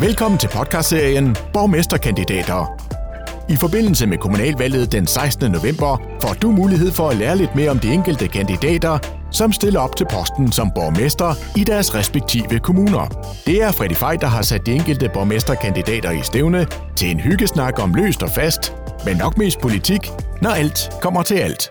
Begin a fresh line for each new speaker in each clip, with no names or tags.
Velkommen til podcastserien Borgmesterkandidater. I forbindelse med kommunalvalget den 16. november får du mulighed for at lære lidt mere om de enkelte kandidater, som stiller op til posten som borgmester i deres respektive kommuner. Det er Freddy Fej, der har sat de enkelte borgmesterkandidater i stævne til en hyggesnak om løst og fast, men nok mest politik, når alt kommer til alt.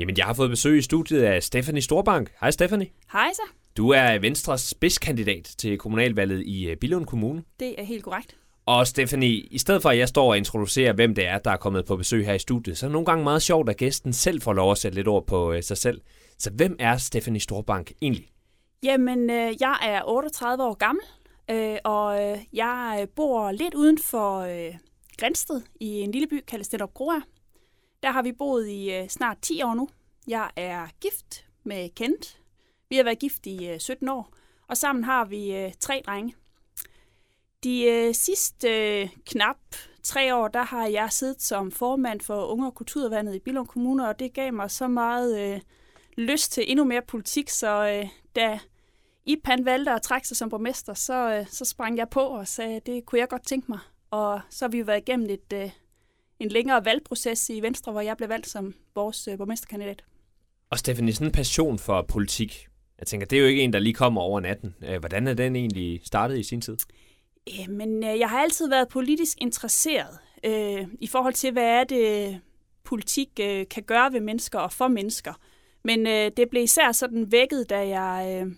Jamen, jeg har fået besøg i studiet af Stephanie Storbank. Hej Stephanie.
Hej så.
Du er Venstres spidskandidat til kommunalvalget i øh, Billund Kommune.
Det er helt korrekt.
Og Stephanie, i stedet for at jeg står og introducerer, hvem det er, der er kommet på besøg her i studiet, så er det nogle gange meget sjovt, at gæsten selv får lov at sætte lidt ord på øh, sig selv. Så hvem er Stephanie Storbank egentlig?
Jamen, øh, jeg er 38 år gammel, øh, og øh, jeg bor lidt uden for øh, Grænsted i en lille by, kaldet Stenderup Groa. Der har vi boet i øh, snart 10 år nu. Jeg er gift med Kent. Vi har været gift i øh, 17 år, og sammen har vi øh, tre drenge. De øh, sidste øh, knap tre år, der har jeg siddet som formand for Unge og Kulturvandet i Billund Kommune, og det gav mig så meget øh, lyst til endnu mere politik, så øh, da Ipan valgte at trække sig som borgmester, så, øh, så sprang jeg på og sagde, at det kunne jeg godt tænke mig. Og så har vi været igennem et, øh, en længere valgproces i Venstre, hvor jeg blev valgt som vores øh, borgmesterkandidat.
Og Stephanie, sådan en passion for politik. Jeg tænker, det er jo ikke en, der lige kommer over natten. Øh, hvordan er den egentlig startet i sin tid?
Øh, Jamen, øh, jeg har altid været politisk interesseret øh, i forhold til, hvad er det, politik øh, kan gøre ved mennesker og for mennesker. Men øh, det blev især sådan vækket, da jeg øh,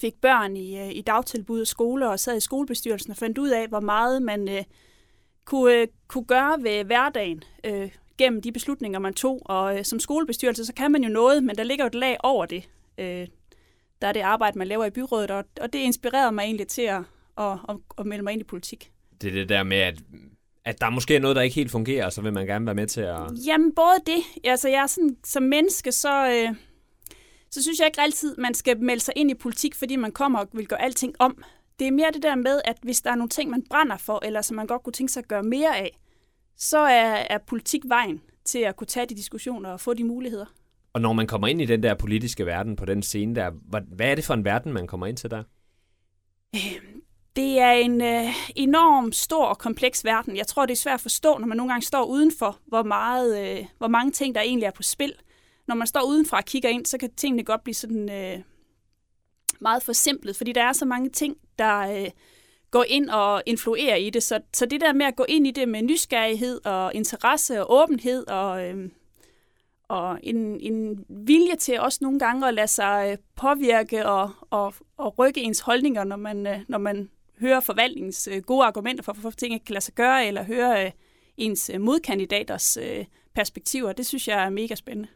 fik børn i, øh, i dagtilbud og skole og sad i skolebestyrelsen og fandt ud af, hvor meget man øh, kunne, øh, kunne gøre ved hverdagen øh, gennem de beslutninger, man tog. Og øh, som skolebestyrelse, så kan man jo noget, men der ligger jo et lag over det. Øh, der er det arbejde, man laver i byrådet, og, og det inspirerede mig egentlig til at, at, at, at melde mig ind i politik.
Det er det der med, at, at der måske er noget, der ikke helt fungerer, og så vil man gerne være med til at...
Jamen, både det. Altså, jeg er sådan, som menneske, så, øh, så synes jeg ikke altid, man skal melde sig ind i politik, fordi man kommer og vil gøre alting om. Det er mere det der med, at hvis der er nogle ting, man brænder for, eller som man godt kunne tænke sig at gøre mere af, så er, er politik vejen til at kunne tage de diskussioner og få de muligheder.
Og når man kommer ind i den der politiske verden på den scene der, hvad er det for en verden, man kommer ind til der?
Øhm, det er en øh, enorm stor og kompleks verden. Jeg tror, det er svært at forstå, når man nogle gange står udenfor, hvor, meget, øh, hvor mange ting, der egentlig er på spil. Når man står udenfor og kigger ind, så kan tingene godt blive sådan øh, meget forsimplet, fordi der er så mange ting, der øh, går ind og influerer i det. Så, så det der med at gå ind i det med nysgerrighed og interesse og åbenhed og, øh, og en, en vilje til også nogle gange at lade sig øh, påvirke og, og, og rykke ens holdninger, når man, øh, når man hører forvaltningens øh, gode argumenter for, hvorfor ting ikke kan lade sig gøre, eller høre ens modkandidaters perspektiver. Det synes jeg er mega spændende.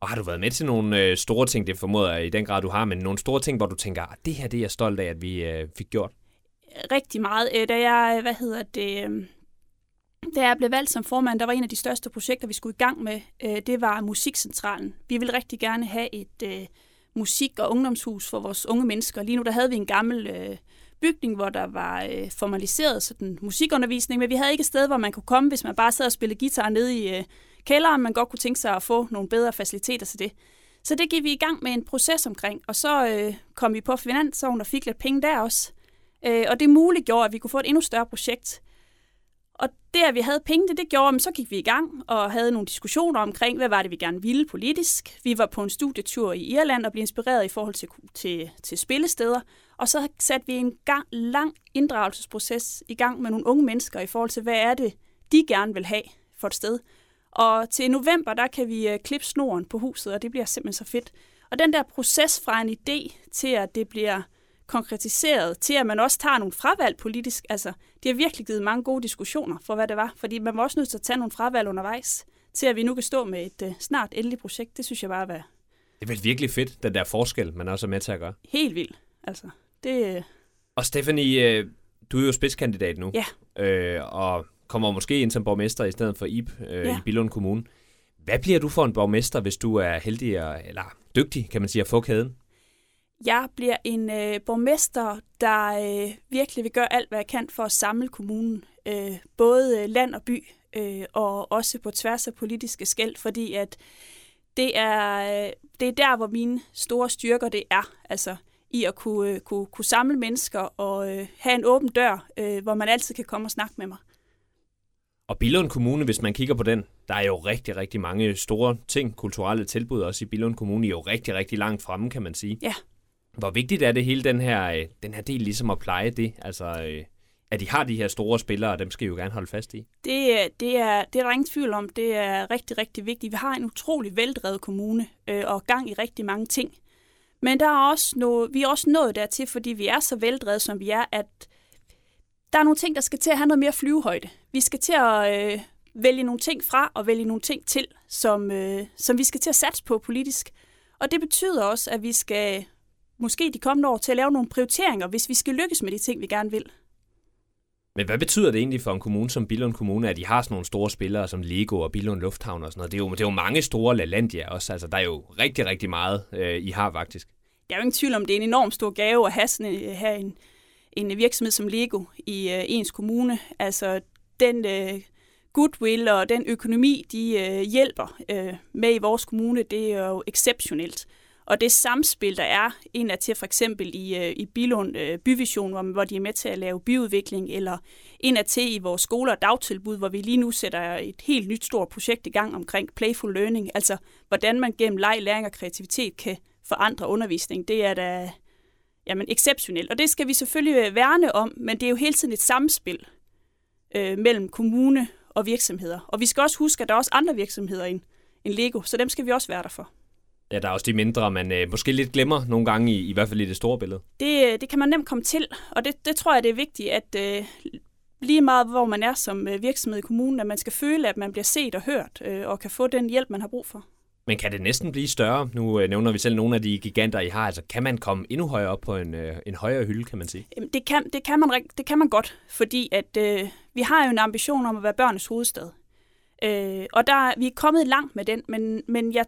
Og har du været med til nogle øh, store ting, det formoder jeg i den grad, du har, men nogle store ting, hvor du tænker, at ah, det her det er jeg stolt af, at vi øh, fik gjort?
Rigtig meget. Da jeg, hvad hedder det, da jeg blev valgt som formand, der var en af de største projekter, vi skulle i gang med, øh, det var Musikcentralen. Vi ville rigtig gerne have et øh, musik- og ungdomshus for vores unge mennesker. Lige nu der havde vi en gammel øh, bygning, hvor der var øh, formaliseret sådan, musikundervisning, men vi havde ikke et sted, hvor man kunne komme, hvis man bare sad og spillede guitar nede i øh, kælderen. Man godt kunne tænke sig at få nogle bedre faciliteter til det. Så det gik vi i gang med en proces omkring, og så øh, kom vi på finansloven og fik lidt penge der også. Øh, og det muliggjorde, at vi kunne få et endnu større projekt. Og det, at vi havde penge, det, det gjorde, at så gik vi i gang og havde nogle diskussioner omkring, hvad var det, vi gerne ville politisk. Vi var på en studietur i Irland og blev inspireret i forhold til, til, til spillesteder. Og så satte vi en gang, lang inddragelsesproces i gang med nogle unge mennesker i forhold til, hvad er det, de gerne vil have for et sted. Og til november, der kan vi øh, klippe snoren på huset, og det bliver simpelthen så fedt. Og den der proces fra en idé til, at det bliver konkretiseret til, at man også tager nogle fravalg politisk. Altså, det har virkelig givet mange gode diskussioner for, hvad det var. Fordi man var også nødt til at tage nogle fravalg undervejs, til at vi nu kan stå med et uh, snart endeligt projekt. Det synes jeg bare er...
Det er vel virkelig fedt, den der forskel, man også er med til at gøre.
Helt vildt, altså. Det... Øh,
og Stephanie, øh, du er jo spidskandidat nu.
Ja.
Øh, og kommer måske ind som borgmester i stedet for Ib øh,
ja.
i Billund Kommune. Hvad bliver du for en borgmester, hvis du er heldig eller dygtig, kan man sige, at få kæden?
Jeg bliver en øh, borgmester, der øh, virkelig vil gøre alt, hvad jeg kan for at samle kommunen. Øh, både land og by, øh, og også på tværs af politiske skæld, fordi at det er, øh, det er der, hvor mine store styrker det er. Altså, i at kunne, øh, kunne, kunne samle mennesker og øh, have en åben dør, øh, hvor man altid kan komme og snakke med mig.
Og Billund Kommune, hvis man kigger på den, der er jo rigtig, rigtig mange store ting, kulturelle tilbud også i Billund Kommune, er jo rigtig, rigtig langt fremme, kan man sige.
Ja.
Hvor vigtigt er det hele den her, øh, den her del ligesom at pleje det? Altså, øh, at de har de her store spillere, og dem skal I jo gerne holde fast i.
Det, øh, det, er, det er der ingen tvivl om. Det er rigtig, rigtig vigtigt. Vi har en utrolig veldrevet kommune øh, og gang i rigtig mange ting. Men der er også noget, vi er også nået dertil, fordi vi er så veldrevet, som vi er, at der er nogle ting, der skal til at have noget mere flyvehøjde. Vi skal til at øh, vælge nogle ting fra og vælge nogle ting til, som, øh, som vi skal til at satse på politisk. Og det betyder også, at vi skal måske de kommende år til at lave nogle prioriteringer, hvis vi skal lykkes med de ting, vi gerne vil.
Men hvad betyder det egentlig for en kommune som Billund Kommune, at de har sådan nogle store spillere som Lego og Billund Lufthavn og sådan noget? Det er jo, det er jo mange store LaLandia også. Altså, der er jo rigtig, rigtig meget, øh, I har faktisk.
Der er jo ingen tvivl om, det er en enorm stor gave at have, sådan en, have en, en virksomhed som Lego i øh, ens kommune. Altså, den øh, goodwill og den økonomi, de øh, hjælper øh, med i vores kommune, det er jo exceptionelt. Og det samspil, der er, en er til for eksempel i, øh, i Bilund øh, Byvision, hvor, hvor de er med til at lave byudvikling, eller en er til i vores skoler og dagtilbud, hvor vi lige nu sætter et helt nyt stort projekt i gang omkring playful learning, altså hvordan man gennem leg, læring og kreativitet kan forandre undervisning. Det er da jamen, exceptionelt, og det skal vi selvfølgelig øh, værne om, men det er jo hele tiden et samspil øh, mellem kommune og virksomheder. Og vi skal også huske, at der er også andre virksomheder end, end Lego, så dem skal vi også være der for.
Ja, der er også de mindre, man øh, måske lidt glemmer nogle gange, i, i hvert fald i det store billede.
Det, øh, det kan man nemt komme til, og det, det tror jeg, det er vigtigt, at øh, lige meget hvor man er som øh, virksomhed i kommunen, at man skal føle, at man bliver set og hørt, øh, og kan få den hjælp, man har brug for.
Men kan det næsten blive større? Nu øh, nævner vi selv nogle af de giganter, I har. Altså, kan man komme endnu højere op på en, øh, en højere hylde, kan man sige?
Det kan, det kan, man, det kan man godt, fordi at, øh, vi har jo en ambition om at være børnenes hovedstad. Øh, og der, vi er kommet langt med den, men, men jeg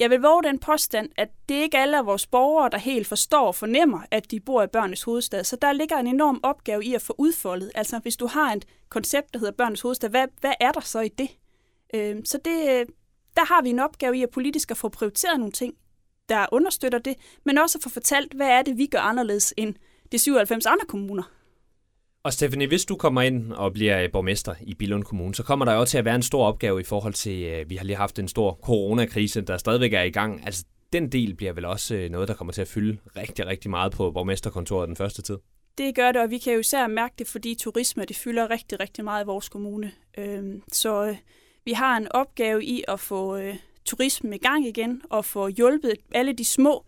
jeg vil våge den påstand, at det ikke alle af vores borgere, der helt forstår og fornemmer, at de bor i børnenes hovedstad. Så der ligger en enorm opgave i at få udfoldet. Altså hvis du har et koncept, der hedder børnenes hovedstad, hvad, hvad er der så i det? Øh, så det, øh, der har vi en opgave i at politisk at få prioriteret nogle ting, der understøtter det, men også at få fortalt, hvad er det, vi gør anderledes end de 97 andre kommuner.
Og Stephanie, hvis du kommer ind og bliver øh, borgmester i Billund Kommune, så kommer der jo til at være en stor opgave i forhold til, at vi har lige haft en stor coronakrise, der stadigvæk er i gang. Altså, den del bliver vel også øh, noget, der kommer til at fylde rigtig, rigtig meget på borgmesterkontoret den første tid.
Det gør det, og vi kan jo især mærke det, fordi turisme det fylder rigtig, rigtig meget i vores kommune. Øhm, så vi har en opgave i at få turisme i gang igen, og få hjulpet alle de små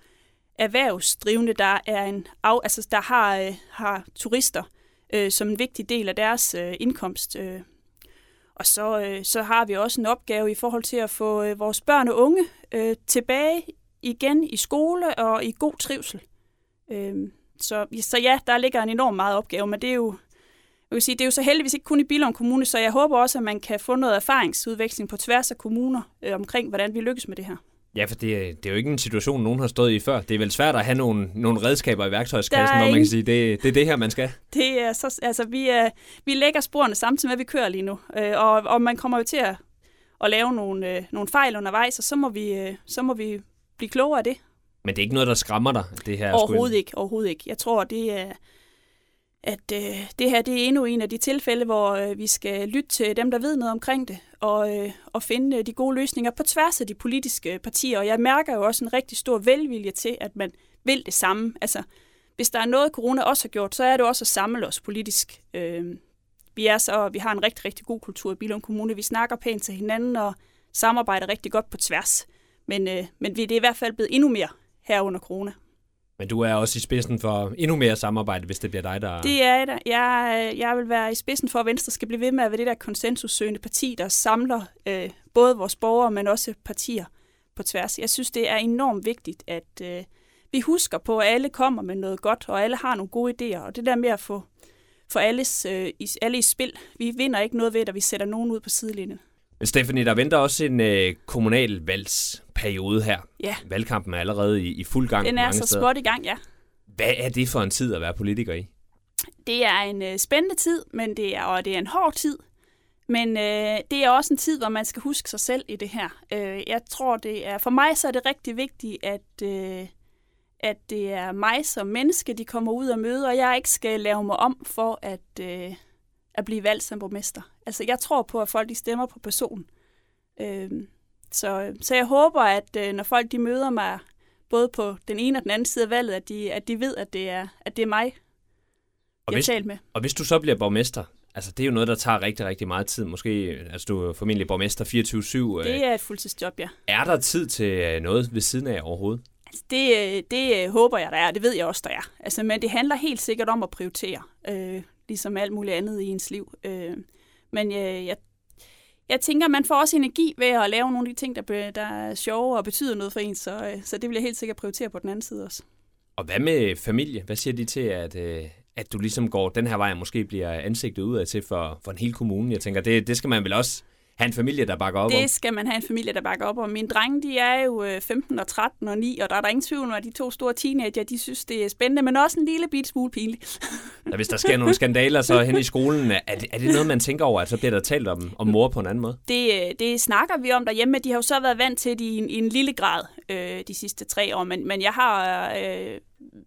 erhvervsdrivende, der er en af, altså der har, har turister, øh, som en vigtig del af deres øh, indkomst. Øh. Og så, øh, så har vi også en opgave i forhold til at få øh, vores børn og unge øh, tilbage igen i skole og i god trivsel. Øh, så, så ja, der ligger en enorm meget opgave, men det er jo, jeg vil sige, det er jo så heldigvis ikke kun i Billund Kommune, så jeg håber også, at man kan få noget erfaringsudveksling på tværs af kommuner øh, omkring, hvordan vi lykkes med det her.
Ja, for det, det er jo ikke en situation, nogen har stået i før. Det er vel svært at have nogle, nogle redskaber i værktøjskassen, hvor man kan sige, det, det er det her, man skal.
Det er så, altså, vi, er, vi lægger sporene samtidig med, at vi kører lige nu. Øh, og, og man kommer jo til at, at lave nogle, øh, nogle fejl undervejs, og så må, vi, øh, så må vi blive klogere af det.
Men det er ikke noget, der skræmmer dig, det her?
Overhovedet ikke, overhovedet ikke. Jeg tror, det er, at øh, det her det er endnu en af de tilfælde, hvor øh, vi skal lytte til dem, der ved noget omkring det, og, øh, og finde øh, de gode løsninger på tværs af de politiske øh, partier. Og jeg mærker jo også en rigtig stor velvilje til, at man vil det samme. Altså, hvis der er noget, corona også har gjort, så er det også at samle os politisk. Øh, vi, er så, vi har en rigtig, rigtig god kultur i Bilund Kommune. Vi snakker pænt til hinanden og samarbejder rigtig godt på tværs. Men, øh, men det er i hvert fald blevet endnu mere her under corona.
Men du er også i spidsen for endnu mere samarbejde, hvis det bliver dig, der...
Det er det. Jeg, øh, jeg vil være i spidsen for, at Venstre skal blive ved med at være det der konsensussøgende parti, der samler øh, både vores borgere, men også partier på tværs. Jeg synes, det er enormt vigtigt, at øh, vi husker på, at alle kommer med noget godt, og alle har nogle gode idéer. Og det der med at få, få alles, øh, i, alle i spil, vi vinder ikke noget ved, at vi sætter nogen ud på sidelinjen.
Men Stephanie, der venter også en øh, kommunalvalgsperiode her.
Ja.
Valgkampen er allerede i, i fuld gang.
Den er så
steder.
småt i gang, ja.
Hvad er det for en tid at være politiker i?
Det er en øh, spændende tid, men det er, og det er en hård tid. Men øh, det er også en tid, hvor man skal huske sig selv i det her. Øh, jeg tror, det er for mig så er det rigtig vigtigt, at, øh, at det er mig som menneske, de kommer ud og møder, og jeg ikke skal lave mig om for at, øh, at blive valgt som borgmester. Altså, jeg tror på, at folk de stemmer på person. Øh, så, så jeg håber, at øh, når folk de møder mig, både på den ene og den anden side af valget, at de, at de ved, at det er, at det er mig, og hvis, med.
Og hvis du så bliver borgmester, altså det er jo noget, der tager rigtig, rigtig meget tid. Måske, altså du er formentlig borgmester 24-7.
Det er et fuldtidsjob, ja.
Er der tid til øh, noget ved siden af overhovedet?
Altså det, øh, det øh, håber jeg, der er. Det ved jeg også, der er. Altså, men det handler helt sikkert om at prioritere, øh, ligesom alt muligt andet i ens liv. Øh, men øh, jeg, jeg tænker, man får også energi ved at lave nogle af de ting, der, der er sjove og betyder noget for en, så, øh, så det vil jeg helt sikkert prioritere på den anden side også.
Og hvad med familie? Hvad siger de til, at, øh, at du ligesom går den her vej og måske bliver ansigtet udad til for, for en hel kommune? Jeg tænker, det, det skal man vel også have en familie, der bakker op
det
om?
Det skal man have en familie, der bakker op om. Mine drenge, de er jo 15 øh, og 13 og 9, og der er der ingen tvivl om, at de to store teenager, de synes, det er spændende, men også en lille bit smule pinligt.
ja, hvis der sker nogle skandaler så hen i skolen, er det, er det noget, man tænker over, at så bliver der talt om, om mor på en anden måde?
Det, øh, det snakker vi om derhjemme. De har jo så været vant til det i en, i en lille grad øh, de sidste tre år, men, men jeg har... Øh,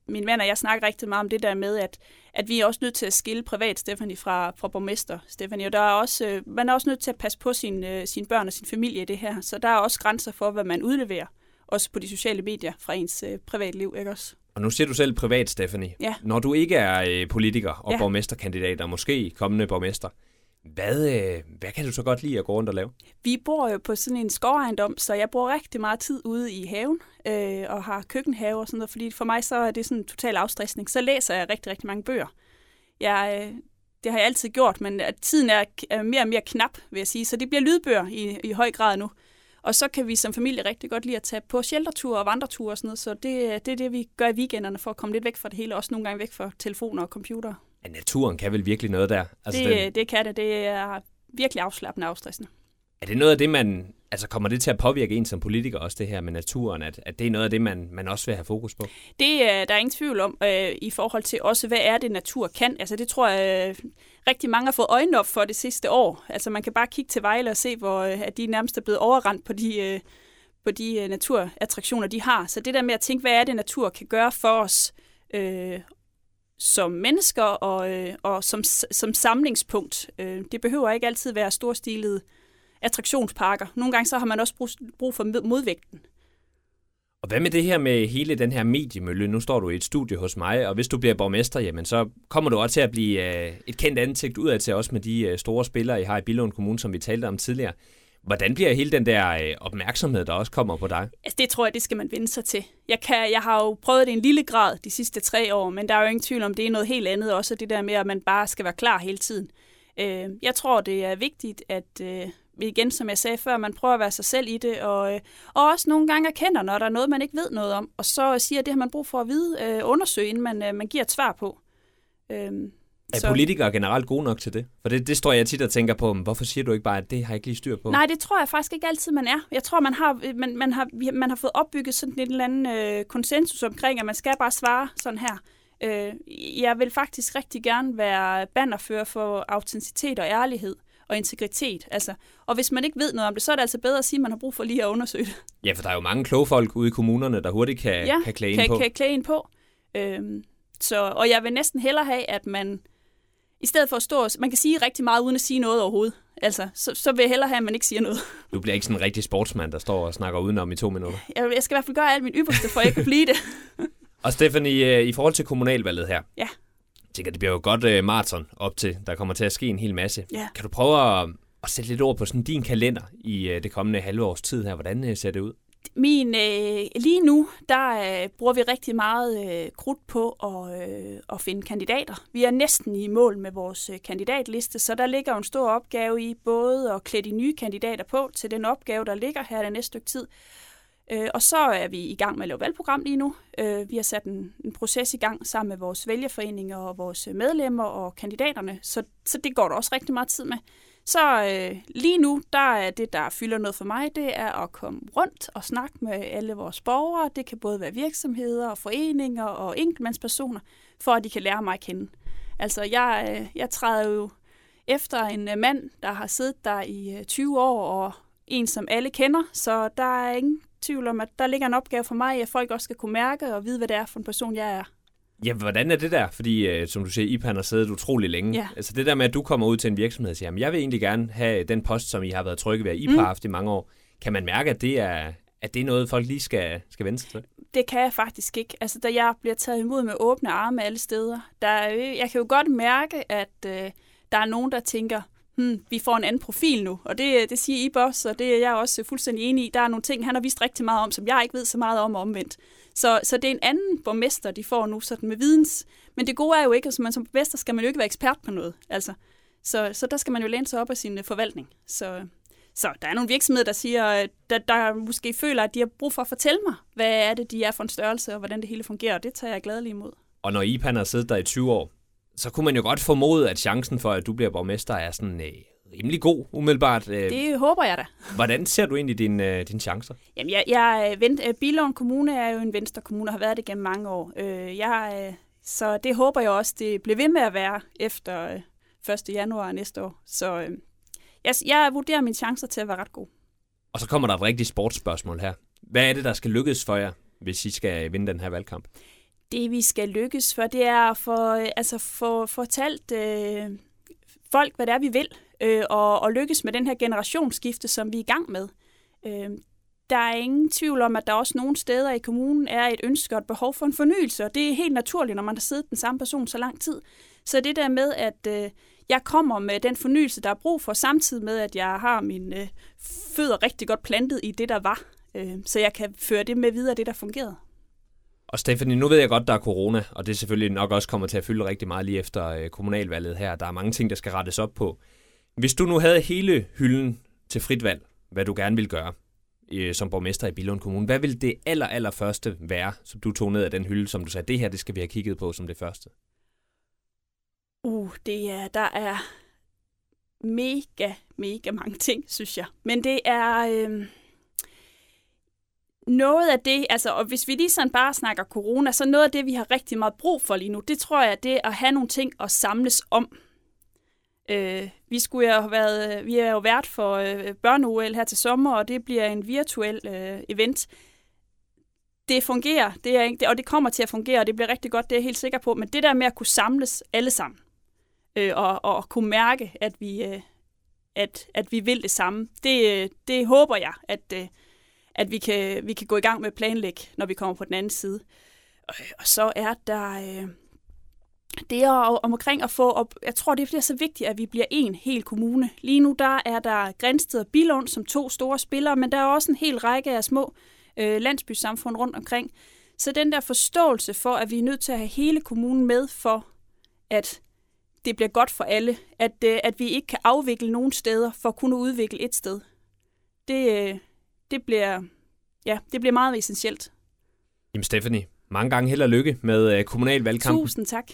min venner og jeg snakker rigtig meget om det der med, at, at vi er også nødt til at skille privat Stephanie fra, fra borgmester Stephanie. Og der er også, øh, man er også nødt til at passe på sin, øh, sine børn og sin familie i det her. Så der er også grænser for, hvad man udleverer, også på de sociale medier fra ens øh, privatliv, ikke også?
Og nu siger du selv privat, Stephanie.
Ja.
Når du ikke er øh, politiker og ja. borgmesterkandidat, og måske kommende borgmester, hvad, øh, hvad kan du så godt lide at gå rundt og lave?
Vi bor jo på sådan en skovejendom, så jeg bruger rigtig meget tid ude i haven øh, og har køkkenhave og sådan noget, fordi for mig så er det sådan en total afstressning. Så læser jeg rigtig, rigtig mange bøger. Jeg, øh, det har jeg altid gjort, men at tiden er, er mere og mere knap, vil jeg sige, så det bliver lydbøger i, i høj grad nu. Og så kan vi som familie rigtig godt lide at tage på shelterture og vandreture og sådan noget, så det, øh, det er det, vi gør i weekenderne for at komme lidt væk fra det hele, også nogle gange væk fra telefoner og computer.
Ja, naturen kan vel virkelig noget der?
Altså det, den... det kan det. Det er virkelig afslappende og afstressende.
Er det noget af det, man... Altså kommer det til at påvirke en som politiker også, det her med naturen? At, at det er noget af det, man, man også vil have fokus på?
Det er der er ingen tvivl om øh, i forhold til også, hvad er det, natur kan? Altså det tror jeg øh, rigtig mange har fået øjnene op for det sidste år. Altså man kan bare kigge til Vejle og se, hvor øh, at de nærmest er blevet overrendt på de... Øh, på de øh, naturattraktioner, de har. Så det der med at tænke, hvad er det, natur kan gøre for os, øh, som mennesker og, øh, og som, som samlingspunkt. Øh, det behøver ikke altid være storstilede attraktionsparker. Nogle gange så har man også brug, brug for modvægten.
Og hvad med det her med hele den her mediemølle? Nu står du i et studie hos mig, og hvis du bliver borgmester, jamen så kommer du også til at blive øh, et kendt ansigt udad til os med de øh, store spillere, I har i Billund Kommune, som vi talte om tidligere. Hvordan bliver hele den der øh, opmærksomhed, der også kommer på dig?
Altså, det tror jeg, det skal man vende sig til. Jeg, kan, jeg har jo prøvet det i en lille grad de sidste tre år, men der er jo ingen tvivl om, det er noget helt andet også, det der med, at man bare skal være klar hele tiden. Øh, jeg tror, det er vigtigt, at øh, igen, som jeg sagde før, man prøver at være sig selv i det, og, øh, og også nogle gange erkender, når der er noget, man ikke ved noget om, og så siger, at det har man brug for at vide, øh, undersøge, inden man, øh, man giver et svar på.
Øh, er så... politikere generelt gode nok til det? For det, det står jeg tit og tænker på, hvorfor siger du ikke bare, at det har jeg ikke lige styr på?
Nej, det tror jeg faktisk ikke altid, man er. Jeg tror, man har, man, man har, man har fået opbygget sådan en eller anden øh, konsensus omkring, at man skal bare svare sådan her. Øh, jeg vil faktisk rigtig gerne være bannerfører for autenticitet og ærlighed og integritet. Altså, og hvis man ikke ved noget om det, så er det altså bedre at sige, at man har brug for lige at undersøge det.
Ja, for der er jo mange kloge folk ude i kommunerne, der hurtigt kan, ja, kan klæde ind på.
kan klæde ind på. Øhm, så, og jeg vil næsten hellere have, at man i stedet for at stå, man kan sige rigtig meget uden at sige noget overhovedet. Altså, så, så vil jeg hellere have, at man ikke siger noget.
Du bliver ikke sådan en rigtig sportsmand, der står og snakker udenom i to minutter.
Jeg, jeg skal i hvert fald gøre alt min ypperste, for at jeg kan blive det.
og Stephanie, øh, i forhold til kommunalvalget her.
Ja.
Jeg tænker, det bliver jo godt uh, maraton op til. Der kommer til at ske en hel masse.
Ja.
Kan du prøve at, at sætte lidt ord på sådan din kalender i uh, det kommende halve års tid her? Hvordan uh, ser det ud?
Min, øh, lige nu, der øh, bruger vi rigtig meget øh, krudt på at, øh, at finde kandidater. Vi er næsten i mål med vores øh, kandidatliste, så der ligger en stor opgave i både at klæde de nye kandidater på til den opgave, der ligger her det næste stykke tid. Øh, og så er vi i gang med at lave valgprogram lige nu. Øh, vi har sat en, en proces i gang sammen med vores vælgerforeninger og vores øh, medlemmer og kandidaterne, så, så det går der også rigtig meget tid med. Så øh, lige nu, der er det, der fylder noget for mig, det er at komme rundt og snakke med alle vores borgere. Det kan både være virksomheder og foreninger og enkeltmandspersoner, for at de kan lære mig at kende. Altså, jeg, øh, jeg træder jo efter en øh, mand, der har siddet der i øh, 20 år, og en, som alle kender, så der er ingen tvivl om, at der ligger en opgave for mig, at folk også skal kunne mærke og vide, hvad det er for en person, jeg er.
Ja, hvordan er det der? Fordi, øh, som du siger, IPAN har siddet utrolig længe.
Ja.
Altså det der med, at du kommer ud til en virksomhed og siger, jamen, jeg vil egentlig gerne have den post, som I har været trygge ved, at IPA mm. har haft i mange år. Kan man mærke, at det er, at det er noget, folk lige skal, skal vende sig til?
Det kan jeg faktisk ikke. Altså, da jeg bliver taget imod med åbne arme alle steder, der er, jo- jeg kan jo godt mærke, at øh, der er nogen, der tænker, hmm, vi får en anden profil nu. Og det, det siger I også, og det er jeg også fuldstændig enig i. Der er nogle ting, han har vist rigtig meget om, som jeg ikke ved så meget om og omvendt. Så, så det er en anden borgmester, de får nu, sådan med videns. Men det gode er jo ikke, at altså, man som borgmester skal man jo ikke være ekspert på noget. Altså, så, så der skal man jo læne sig op af sin øh, forvaltning. Så, så der er nogle virksomheder, der siger, øh, der, der måske føler, at de har brug for at fortælle mig, hvad er det, de er for en størrelse, og hvordan det hele fungerer. Og det tager jeg gladelig imod.
Og når IPAN har siddet der i 20 år, så kunne man jo godt formode, at chancen for, at du bliver borgmester, er sådan øh, rimelig god, umiddelbart. Øh,
Det håber jeg da.
Hvordan ser du egentlig dine, øh, dine chancer?
Jamen, jeg, jeg, øh, vent, øh, Billund Kommune er jo en venstre kommune og har været det gennem mange år. Øh, jeg, øh, så det håber jeg også, det bliver ved med at være efter øh, 1. januar næste år. Så øh, jeg, jeg vurderer mine chancer til at være ret gode.
Og så kommer der et rigtigt sportsspørgsmål her. Hvad er det, der skal lykkes for jer, hvis I skal vinde den her valgkamp?
Det vi skal lykkes for, det er at få, øh, altså få fortalt øh, folk, hvad det er, vi vil, øh, og, og lykkes med den her generationsskifte, som vi er i gang med. Øh, der er ingen tvivl om, at der også nogle steder i kommunen er et ønske og et behov for en fornyelse, og det er helt naturligt, når man har siddet den samme person så lang tid. Så det der med, at øh, jeg kommer med den fornyelse, der er brug for, samtidig med, at jeg har mine øh, fødder rigtig godt plantet i det, der var, øh, så jeg kan føre det med videre, det der fungerede.
Og Stephanie, nu ved jeg godt, der er corona, og det selvfølgelig nok også kommer til at fylde rigtig meget lige efter øh, kommunalvalget her. Der er mange ting, der skal rettes op på. Hvis du nu havde hele hylden til frit valg, hvad du gerne vil gøre øh, som borgmester i Billund Kommune, hvad vil det aller, aller første være, som du tog ned af den hylde, som du sagde, det her, det skal vi have kigget på som det første?
Uh, det er, der er mega, mega mange ting, synes jeg. Men det er øh, noget af det, altså, og hvis vi lige sådan bare snakker corona, så noget af det, vi har rigtig meget brug for lige nu, det tror jeg, det er at have nogle ting at samles om. Øh, vi skulle jo have været, vi er jo vært for øh, børne her til sommer, og det bliver en virtuel øh, event. Det fungerer, det er, ikke- og det kommer til at fungere, og det bliver rigtig godt, det er jeg helt sikker på. Men det der med at kunne samles alle sammen, øh, og, og kunne mærke, at vi, øh, at, at vi vil det samme. Det, øh, det håber jeg, at, øh, at vi, kan, vi kan gå i gang med at planlægge, når vi kommer på den anden side. Og, og så er der øh, det er om- omkring at få op, jeg tror, det er så vigtigt, at vi bliver en hel kommune. Lige nu der er der Grænsted og Bilund som to store spillere, men der er også en hel række af små øh, landsbysamfund rundt omkring. Så den der forståelse for, at vi er nødt til at have hele kommunen med for, at det bliver godt for alle. At, øh, at vi ikke kan afvikle nogen steder for at kunne udvikle et sted. Det, øh, det, bliver, ja, det bliver meget essentielt.
Jamen Stephanie, mange gange held og lykke med øh, kommunalvalgkampen.
Tusind tak.